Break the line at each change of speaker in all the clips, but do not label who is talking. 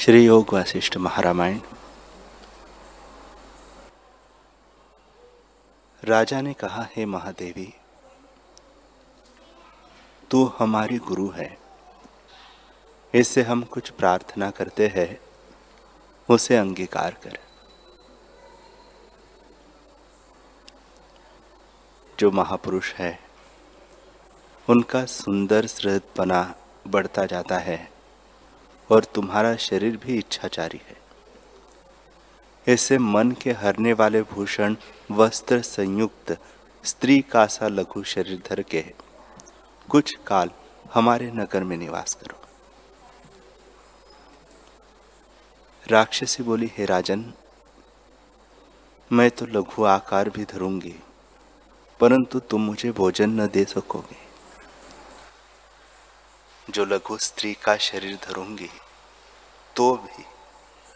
श्री योग वासिष्ठ महारामायण। राजा ने कहा, हे महादेवी, तू हमारी गुरु है। इससे हम कुछ प्रार्थना करते हैं, उसे अंगीकार कर। जो महापुरुष है, उनका सुंदर बना, बढ़ता जाता है। और तुम्हारा शरीर भी इच्छाचारी है। ऐसे मन के हरने वाले भूषण, वस्त्र संयुक्त, स्त्री का सा लघु शरीर धर के है। कुछ काल हमारे नगर में निवास करो। राक्षसी बोली, हे राजन, मैं तो लघु आकार भी धरूँगी, परंतु तुम मुझे भोजन न दे सकोगे। जो लघु स्त्री का शरीर धरूँगी तो भी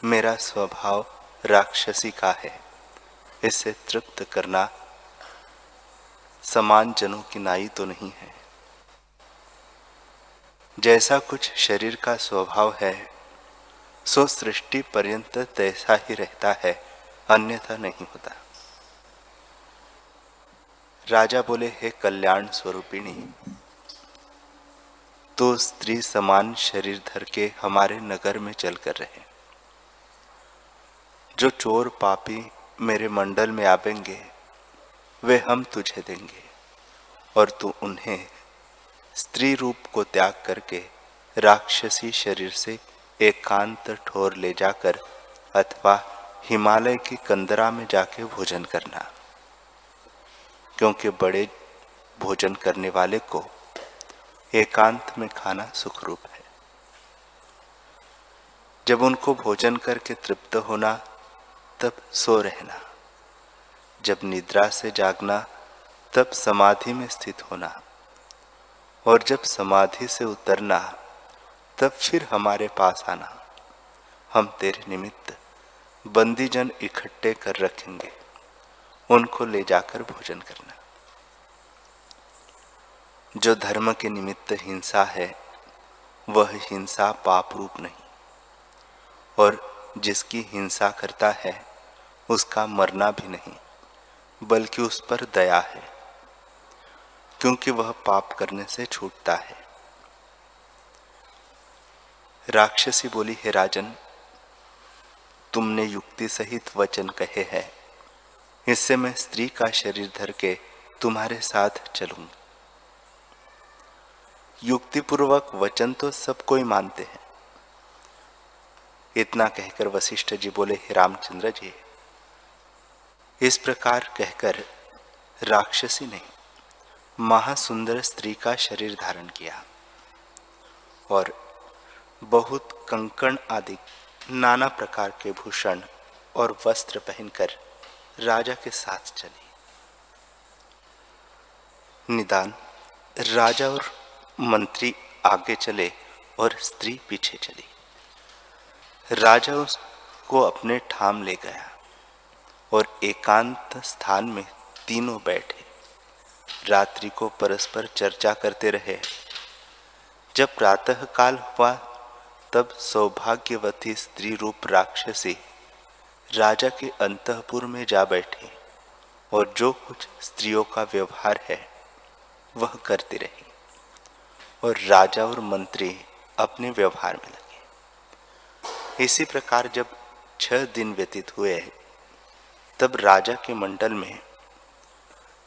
मेरा स्वभाव राक्षसी का है। इसे तृप्त करना समान जनों की नाई तो नहीं है। जैसा कुछ शरीर का स्वभाव है, सो सृष्टि पर्यंत तैसा ही रहता है, अन्यथा नहीं होता। राजा बोले, हे कल्याण स्वरूपिणी तो स्त्री समान शरीर धर के हमारे नगर में चल कर रहे। जो चोर पापी मेरे मंडल में आवेंगे, वे हम तुझे देंगे और तू उन्हें स्त्री रूप को त्याग करके राक्षसी शरीर से एकांत एक ठोर ले जाकर अथवा हिमालय की कंदरा में जाके भोजन करना, क्योंकि बड़े भोजन करने वाले को एकांत में खाना सुख रूप है। जब उनको भोजन करके तृप्त होना, तब सो रहना। जब निद्रा से जागना, तब समाधि में स्थित होना। और जब समाधि से उतरना, तब फिर हमारे पास आना। हम तेरे निमित्त बंदीजन इकट्ठे कर रखेंगे। उनको ले जाकर भोजन करना। जो धर्म के निमित्त हिंसा है, वह हिंसा पाप रूप नहीं। और जिसकी हिंसा करता है, उसका मरना भी नहीं, बल्कि उस पर दया है, क्योंकि वह पाप करने से छूटता है। राक्षसी बोली, हे राजन, तुमने युक्ति सहित वचन कहे हैं। इससे मैं स्त्री का शरीर धर के तुम्हारे साथ चलूँगी। युक्तिपूर्वक वचन तो सब कोई मानते हैं। इतना कहकर वशिष्ठ जी बोले रामचंद्र जी, इस प्रकार कहकर राक्षसी ने महासुंदर स्त्री का शरीर धारण किया और बहुत कंकण आदि नाना प्रकार के भूषण और वस्त्र पहनकर राजा के साथ चली। निदान, राजा और मंत्री आगे चले और स्त्री पीछे चली। राजा उसको अपने ठाम ले गया और एकांत स्थान में तीनों बैठे। रात्रि को परस्पर चर्चा करते रहे। जब प्रातः काल हुआ, तब सौभाग्यवती स्त्री रूप राक्षसी राजा के अंतपुर में जा बैठी और जो कुछ स्त्रियों का व्यवहार है, वह करती रही। और राजा और मंत्री अपने व्यवहार में लगे। इसी प्रकार जब छह दिन व्यतीत हुए तब राजा के मंडल में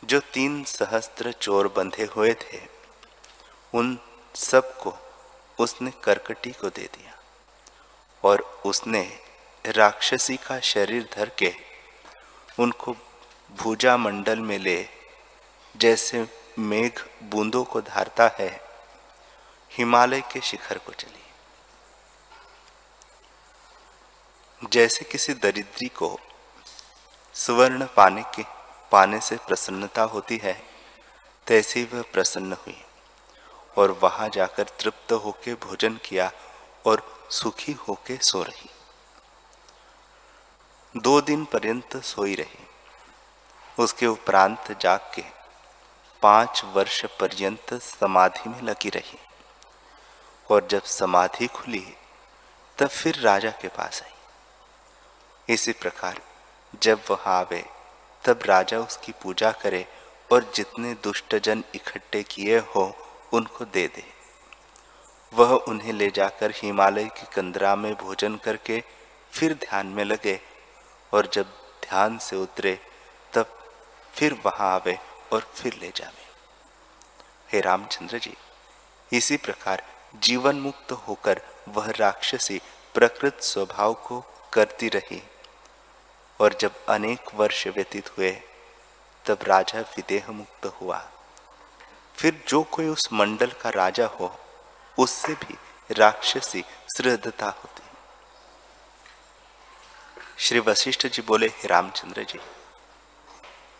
जो तीन सहस्त्र चोर बंधे हुए थे, उन सबको उसने करकटी को दे दिया और उसने राक्षसी का शरीर धर के उनको भूजा मंडल में ले, जैसे मेघ बूंदों को धारता है हिमालय के शिखर को चली। जैसे किसी दरिद्री को सुवर्ण पाने के, पाने से प्रसन्नता होती है, तैसी वह प्रसन्न हुई और वहाँ जाकर तृप्त होके भोजन किया और सुखी होके सो रही। दो दिन पर्यंत सोई रही। उसके उपरांत जाग के पाँच वर्ष पर्यंत समाधि में लगी रही। और जब समाधि खुली, तब फिर राजा के पास आई। इसी प्रकार, जब वह आवे, तब राजा उसकी पूजा करे और जितने दुष्टजन इकट्ठे किए हो, उनको दे दे। वह उन्हें ले जाकर हिमालय की कंदरा में भोजन करके फिर ध्यान में लगे और जब ध्यान से उतरे, तब फिर वहाँ आवे और फिर ले जावे। हे रामचंद्र जी, इसी प्रकार जीवन मुक्त होकर वह राक्षसी प्रकृत स्वभाव को करती रही। और जब अनेक वर्ष व्यतीत हुए, तब राजा विदेह मुक्त हुआ। फिर जो कोई उस मंडल का राजा हो, उससे भी राक्षसी श्रद्धता होती। श्री वशिष्ठ जी बोले रामचंद्र जी,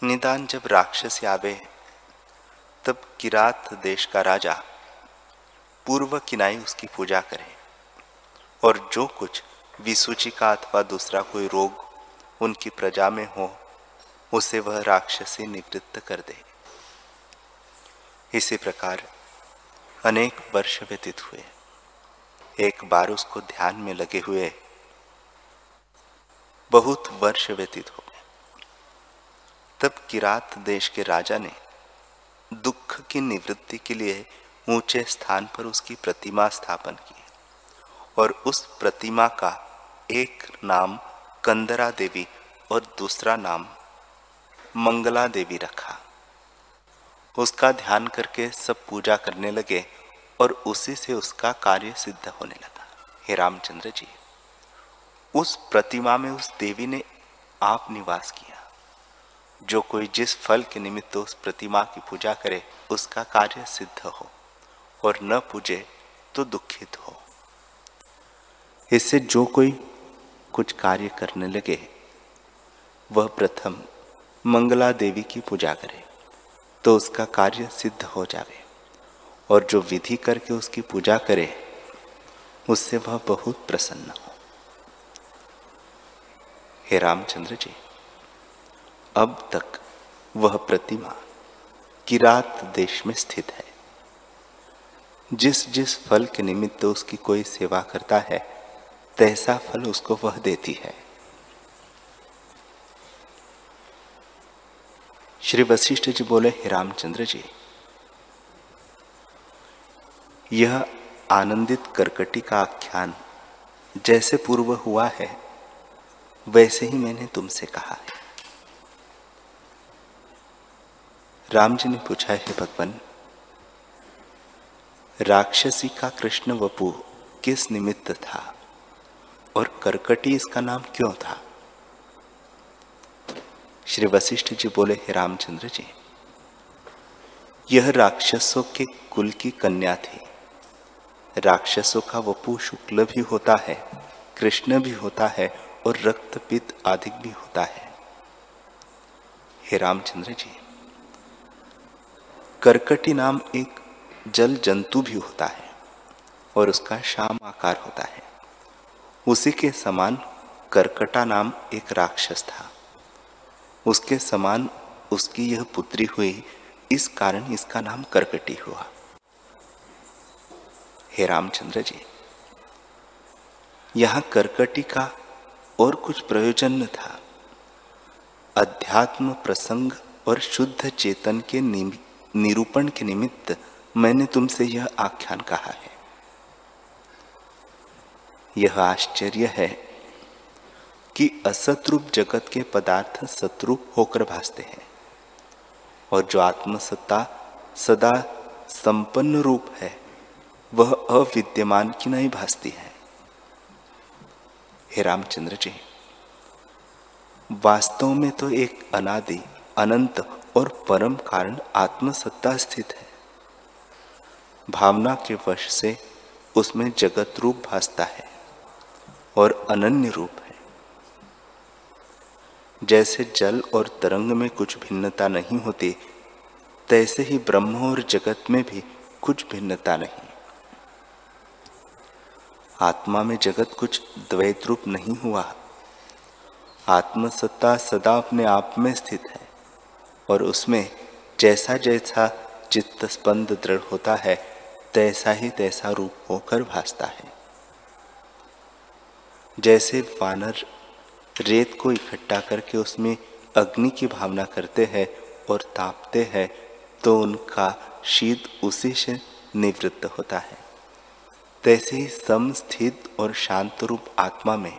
निदान जब राक्षसी आवे, तब किरात देश का राजा पूर्व किनाई उसकी पूजा करे। और जो कुछ विसूची का अथवा दूसरा कोई रोग उनकी प्रजा में हो, उसे वह राक्षसी निवृत्त कर दे। इसी प्रकार अनेक वर्ष व्यतीत हुए। एक बार उसको ध्यान में लगे हुए बहुत वर्ष व्यतीत हो गए। तब किरात देश के राजा ने दुख की निवृत्ति के लिए ऊँचे स्थान पर उसकी प्रतिमा स्थापन की और उस प्रतिमा का एक नाम कंदरा देवी और दूसरा नाम मंगला देवी रखा। उसका ध्यान करके सब पूजा करने लगे और उसी से उसका कार्य सिद्ध होने लगा। हे रामचंद्र जी, उस प्रतिमा में उस देवी ने आप निवास किया। जो कोई जिस फल के निमित्त उस प्रतिमा की पूजा करे, उसका कार्य सिद्ध हो। और न पूजे तो दुखित हो। इससे जो कोई कुछ कार्य करने लगे, वह प्रथम मंगला देवी की पूजा करे तो उसका कार्य सिद्ध हो जावे। और जो विधि करके उसकी पूजा करे, उससे वह बहुत प्रसन्न हो। हे रामचंद्र जी, अब तक वह प्रतिमा किरात देश में स्थित है। जिस जिस फल के निमित्त उसकी कोई सेवा करता है, तैसा फल उसको वह देती है। श्री वशिष्ठ जी बोले, हे रामचंद्र जी, यह आनंदित करकटी का आख्यान जैसे पूर्व हुआ है, वैसे ही मैंने तुमसे कहा है। राम जी ने पूछा, है भगवान राक्षसी का कृष्ण वपु किस निमित्त था? और करकटी इसका नाम क्यों था? श्री वशिष्ठ जी बोले, हे रामचंद्र जी, यह राक्षसों के कुल की कन्या थी। राक्षसों का वपु शुक्ल भी होता है, कृष्ण भी होता है और रक्तपित अधिक भी होता है। हे रामचंद्र जी, करकटी नाम एक जल जंतु भी होता है और उसका शाम आकार होता है। उसी के समान करकटा नाम एक राक्षस था। उसके समान उसकी यह पुत्री हुई, इस कारण इसका नाम करकटी हुआ। हे रामचंद्र जी, यहाँ करकटी का और कुछ प्रयोजन न था। अध्यात्म प्रसंग और शुद्ध चेतन के निरूपण के निमित्त मैंने तुमसे यह आख्यान कहा है। यह आश्चर्य है कि असतरूप जगत के पदार्थ सतरूप होकर भासते हैं और जो आत्मसत्ता सदा संपन्न रूप है, वह अविद्यमान की नहीं भासती है। हे रामचंद्र जी, वास्तव में तो एक अनादि, अनंत और परम कारण आत्मसत्ता स्थित है। भावना के वश से उसमें जगत रूप भासता है और अनन्य रूप है। जैसे जल और तरंग में कुछ भिन्नता नहीं होती, तैसे ही ब्रह्म और जगत में भी कुछ भिन्नता नहीं। आत्मा में जगत कुछ द्वैत रूप नहीं हुआ। आत्मसत्ता सदा अपने आप में स्थित है और उसमें जैसा जैसा चित्त स्पंद दृढ़ होता है तैसा ही तैसा रूप होकर भासता है। जैसे वानर रेत को इकट्ठा करके उसमें अग्नि की भावना करते हैं और तापते हैं तो उनका शीत उसी से निवृत्त होता है। तैसे ही समस्थित और शांत रूप आत्मा में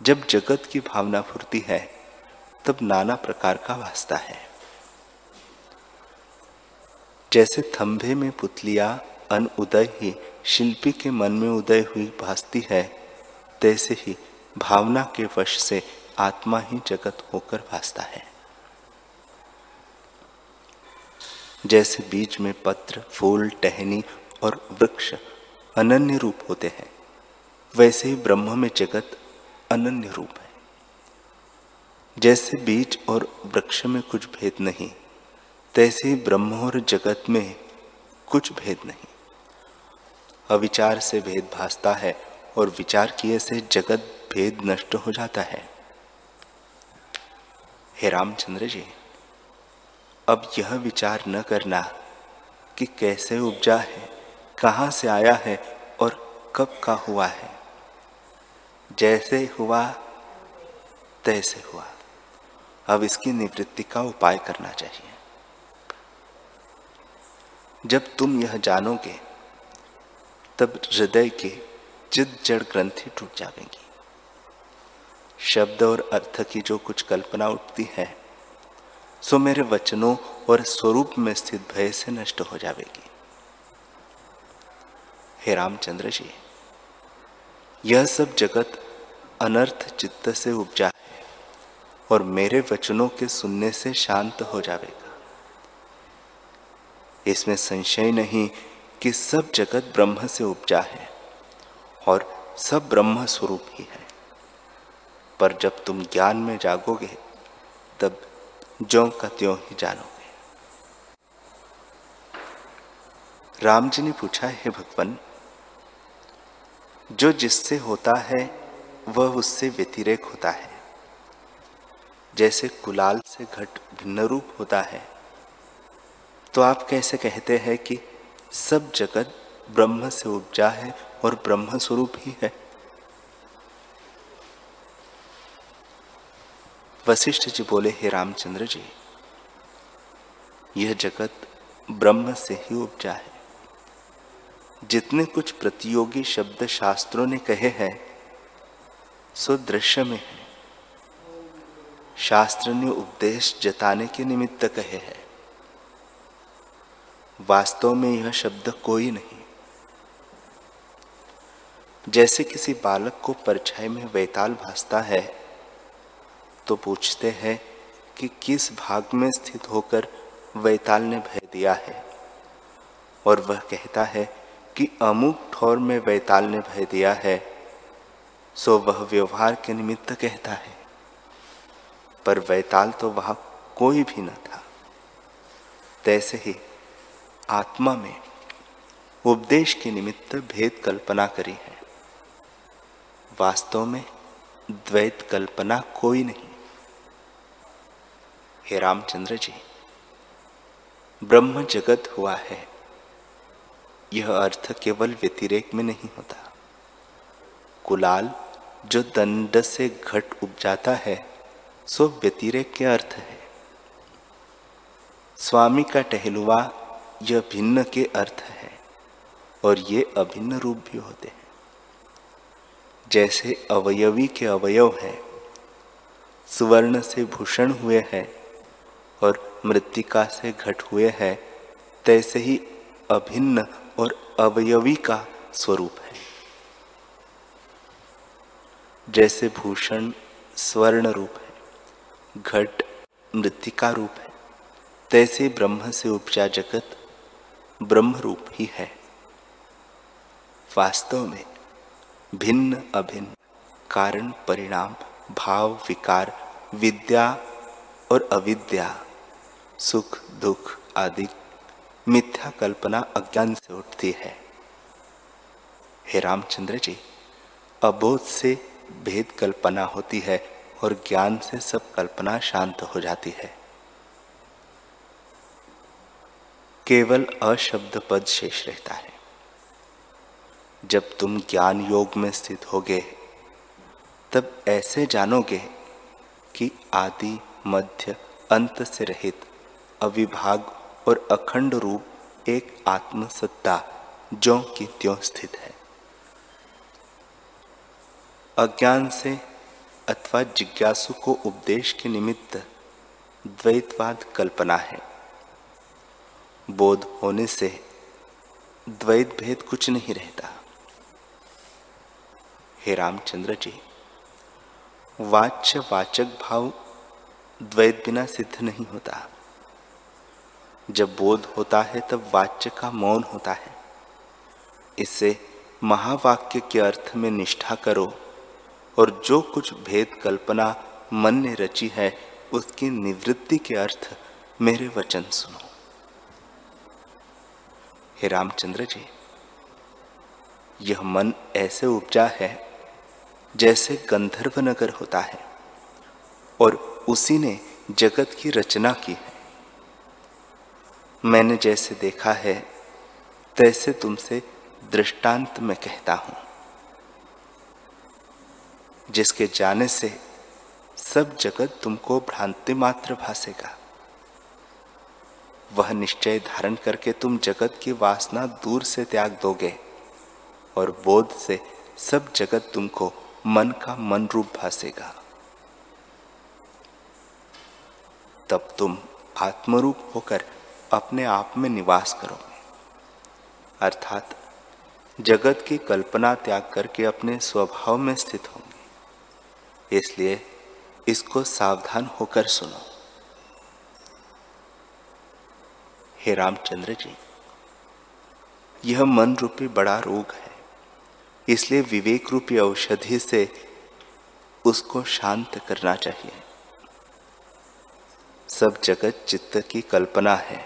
जब जगत की भावना फुरती है, तब नाना प्रकार का वास्ता है। जैसे थंभे में पुतलिया अन उदय ही शिल्पी के मन में उदय हुई भासती है, तैसे ही भावना के वश से आत्मा ही जगत होकर भासता है। जैसे बीज में पत्र, फूल, टहनी और वृक्ष अनन्य रूप होते हैं, वैसे ही ब्रह्म में जगत अनन्य रूप है। जैसे बीज और वृक्ष में कुछ भेद नहीं तैसे ब्रह्म और जगत में कुछ भेद नहीं। अविचार से भेद भासता है और विचार किए से जगत भेद नष्ट हो जाता है। हे रामचंद्र जी, अब यह विचार न करना कि कैसे उपजा है, कहाँ से आया है और कब का हुआ है। जैसे हुआ, तैसे हुआ। अब इसकी निवृत्ति का उपाय करना चाहिए। जब तुम यह जानोगे, तब हृदय के चिद जड़ ग्रंथि टूट जाएँगी। शब्द और अर्थ की जो कुछ कल्पना उठती है, सो मेरे वचनों और स्वरूप में स्थित भय से नष्ट हो जाएगी। हे रामचंद्र जी, यह सब जगत अनर्थ चित्त से उपजा है और मेरे वचनों के सुनने से शांत हो जाएगा। इसमें संशय नहीं कि सब जगत ब्रह्म से उपजा है और सब ब्रह्म स्वरूप ही है। पर जब तुम ज्ञान में जागोगे, तब जो का त्यों ही जानोगे। राम जी ने पूछा, है भगवान, जो जिससे होता है, वह उससे व्यतिरेक होता है। जैसे कुलाल से घट भिन्न रूप होता है तो आप कैसे कहते हैं कि सब जगत ब्रह्म से उपजा है और ब्रह्म स्वरूप ही है? वशिष्ठ जी बोले, हे रामचंद्र जी, यह जगत ब्रह्म से ही उपजा है। जितने कुछ प्रतियोगी शब्द शास्त्रों ने कहे हैं, सो दृश्य में है। शास्त्र ने उपदेश जताने के निमित्त कहे हैं। वास्तव में यह शब्द कोई नहीं। जैसे किसी बालक को परछाई में वैताल भासता है तो पूछते हैं कि किस भाग में स्थित होकर वैताल ने भय दिया है। और वह कहता है कि अमुक ठोर में वैताल ने भय दिया है, सो वह व्यवहार के निमित्त कहता है। पर वैताल तो वहाँ कोई भी न था। तैसे ही आत्मा में उपदेश के निमित्त भेद कल्पना करी है। वास्तव में द्वैत कल्पना कोई नहीं। हे रामचंद्र जी, ब्रह्म जगत हुआ है। यह अर्थ केवल व्यतिरेक में नहीं होता। कुलाल जो दंड से घट उपजाता है, सो व्यतिरेक के अर्थ है। स्वामी का टहलुआ यह भिन्न के अर्थ है और ये अभिन्न रूप भी होते हैं। जैसे अवयवी के अवयव है, सुवर्ण से भूषण हुए हैं और मृतिका से घट हुए हैं, तैसे ही अभिन्न और अवयवी का स्वरूप है। जैसे भूषण स्वर्ण रूप है, घट मृतिका रूप है, तैसे ब्रह्म से उपजा जगत ब्रह्म रूप ही है। वास्तव में भिन्न अभिन्न कारण, परिणाम, भाव, विकार, विद्या और अविद्या, सुख, दुख आदि मिथ्या कल्पना अज्ञान से उठती है। हे रामचंद्र जी, अबोध से भेद कल्पना होती है और ज्ञान से सब कल्पना शांत हो जाती है। केवल अशब्द पद शेष रहता है। जब तुम ज्ञान योग में स्थित होगे, तब ऐसे जानोगे कि आदि, मध्य, अंत से रहित, अविभाग और अखंड रूप एक आत्मसत्ता जो कि त्यों स्थित है। अज्ञान से अथवा जिज्ञासु को उपदेश के निमित्त द्वैतवाद कल्पना है। बोध होने से द्वैत भेद कुछ नहीं रहता। हे रामचंद्र जी वाच्य वाचक भाव द्वैत बिना सिद्ध नहीं होता। जब बोध होता है, तब वाच्य का मौन होता है। इससे महावाक्य के अर्थ में निष्ठा करो और जो कुछ भेद कल्पना मन ने रची है, उसकी निवृत्ति के अर्थ मेरे वचन सुनो। हे रामचंद्र जी, यह मन ऐसे उपजा है जैसे गंधर्व नगर होता है और उसी ने जगत की रचना की है। मैंने जैसे देखा है, तैसे तुमसे दृष्टांत में कहता हूँ। जिसके जाने से सब जगत तुमको भ्रांति मात्र भासेगा। वह निश्चय धारण करके तुम जगत की वासना दूर से त्याग दोगे और बोध से सब जगत तुमको मन का मन रूप भासेगा। तब तुम आत्मरूप होकर अपने आप में निवास करोगे। अर्थात जगत की कल्पना त्याग करके अपने स्वभाव में स्थित होंगे। इसलिए इसको सावधान होकर सुनो। हे रामचंद्र जी, यह मन रूपी बड़ा रोग है, इसलिए विवेक रूपी औषधि से उसको शांत करना चाहिए। सब जगत चित्त की कल्पना है।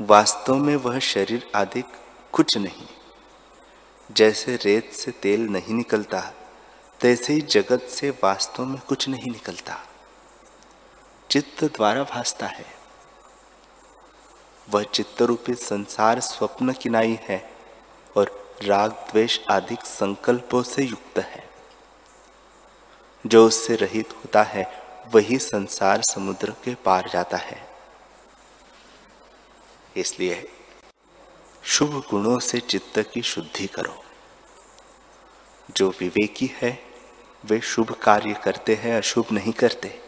वास्तव में वह शरीर आदि कुछ नहीं। जैसे रेत से तेल नहीं निकलता, तैसे ही जगत से वास्तव में कुछ नहीं निकलता। चित्त द्वारा भासता है। वह चित्त रूपी संसार स्वप्न किनाई है और राग द्वेष आदि संकल्पों से युक्त है। जो उससे रहित होता है, वही संसार समुद्र के पार जाता है। इसलिए शुभ गुणों से चित्त की शुद्धि करो। जो विवेकी है, वे शुभ कार्य करते हैं, अशुभ नहीं करते।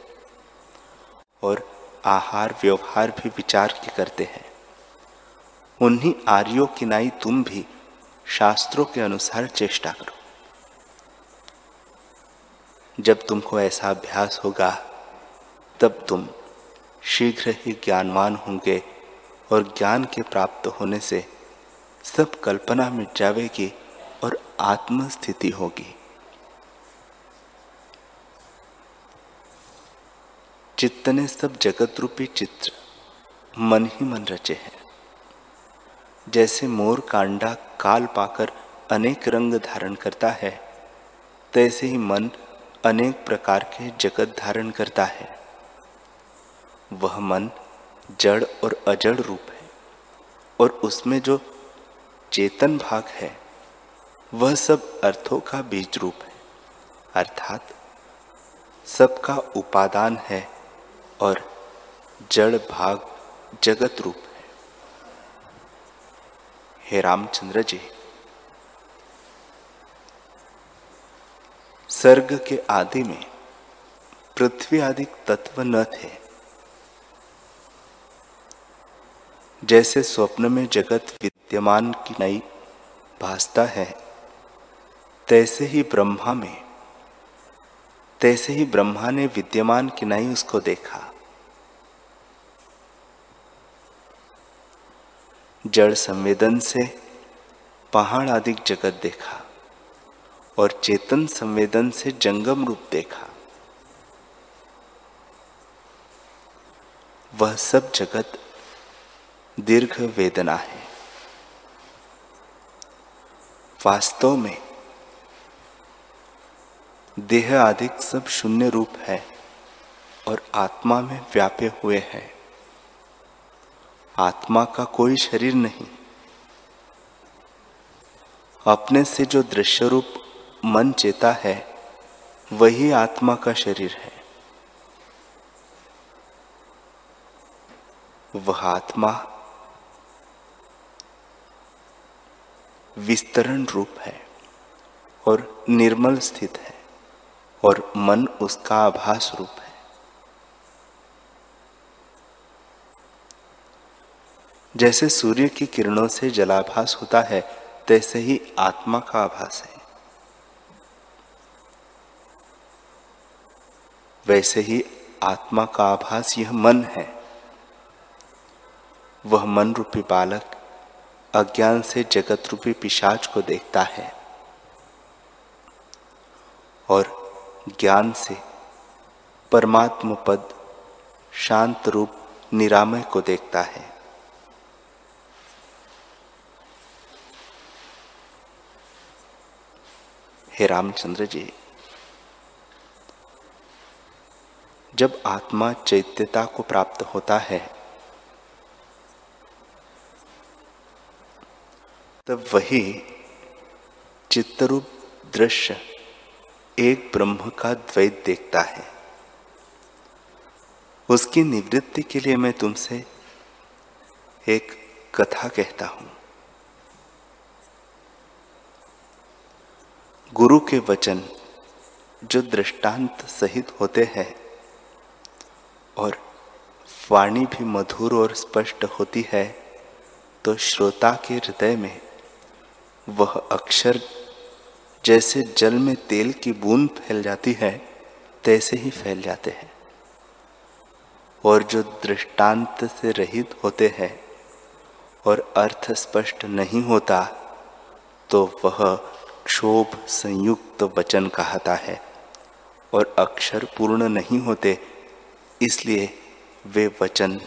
और आहार व्यवहार भी विचार के करते हैं। उन्हीं आर्यों की नाई तुम भी शास्त्रों के अनुसार चेष्टा करो। जब तुमको ऐसा अभ्यास होगा, तब तुम शीघ्र ही ज्ञानवान होंगे और ज्ञान के प्राप्त होने से सब कल्पना मिट जाएगी और आत्मस्थिति होगी। चित्त ने सब जगत रूपी चित्र मन ही मन रचे हैं। जैसे मोर कांडा काल पाकर अनेक रंग धारण करता है, तैसे ही मन अनेक प्रकार के जगत धारण करता है। वह मन जड़ और अजड़ रूप है और उसमें जो चेतन भाग है, वह सब अर्थों का बीज रूप है, अर्थात सबका उपादान है और जड़ भाग जगत रूप है। हे रामचंद्र जी सर्ग के आदि में पृथ्वी आदि तत्व न थे। जैसे स्वप्न में जगत विद्यमान की नई भासता है, तैसे ही ब्रह्मा में, तैसे ही ब्रह्मा ने विद्यमान किनाई उसको देखा। जड़ संवेदन से पहाड़ आदि जगत देखा और चेतन संवेदन से जंगम रूप देखा। वह सब जगत दीर्घ वेदना है। वास्तव में देह आदि सब शून्य रूप है और आत्मा में व्यापे हुए है। आत्मा का कोई शरीर नहीं। अपने से जो दृश्य रूप मन चेता है, वही आत्मा का शरीर है। वह आत्मा विस्तरण रूप है और निर्मल स्थित है और मन उसका आभास रूप है। जैसे सूर्य की किरणों से जलाभास होता है, तैसे ही आत्मा का आभास है। वैसे ही आत्मा का आभास यह मन है। वह मन रूपी बालक अज्ञान से जगत रूपी पिशाच को देखता है और ज्ञान से परमात्म पद शांत रूप निरामय को देखता है। हे रामचंद्र जी, जब आत्मा चैत्यता को प्राप्त होता है, तब वही चित्तरूप दृश्य एक ब्रह्म का द्वैत देखता है। उसकी निवृत्ति के लिए मैं तुमसे एक कथा कहता हूँ। गुरु के वचन जो दृष्टांत सहित होते हैं और वाणी भी मधुर और स्पष्ट होती है तो श्रोता के हृदय में वह अक्षर जैसे जल में तेल की बूंद फैल जाती है, तैसे ही फैल जाते हैं। और जो दृष्टांत से रहित होते हैं और अर्थ स्पष्ट नहीं होता तो वह क्षोभ संयुक्त वचन कहता है और अक्षर पूर्ण नहीं होते, इसलिए वे वचन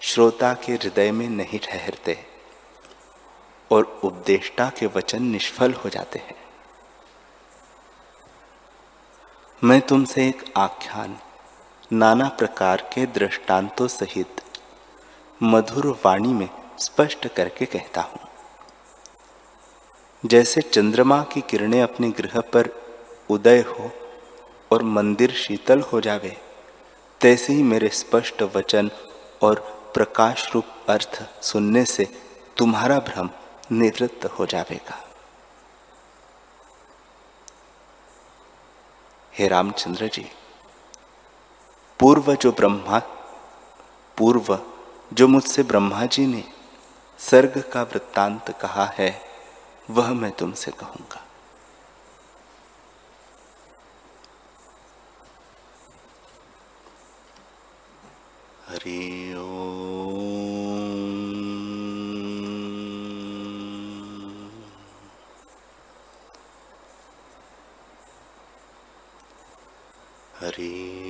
श्रोता के हृदय में नहीं ठहरते और उपदेष्टा के वचन निष्फल हो जाते हैं। मैं तुमसे एक आख्यान नाना प्रकार के दृष्टांतों सहित मधुर वाणी में स्पष्ट करके कहता हूँ। जैसे चंद्रमा की किरणें अपने ग्रह पर उदय हो और मंदिर शीतल हो जावे, तैसे ही मेरे स्पष्ट वचन और प्रकाश रूप अर्थ सुनने से तुम्हारा भ्रम निवृत्त हो जाएगा हे रामचंद्र जी, पूर्व जो ब्रह्मा, पूर्व जो मुझसे ब्रह्मा जी ने सर्ग का वृत्तांत कहा है वह मैं तुमसे कहूँगा। हरि हरि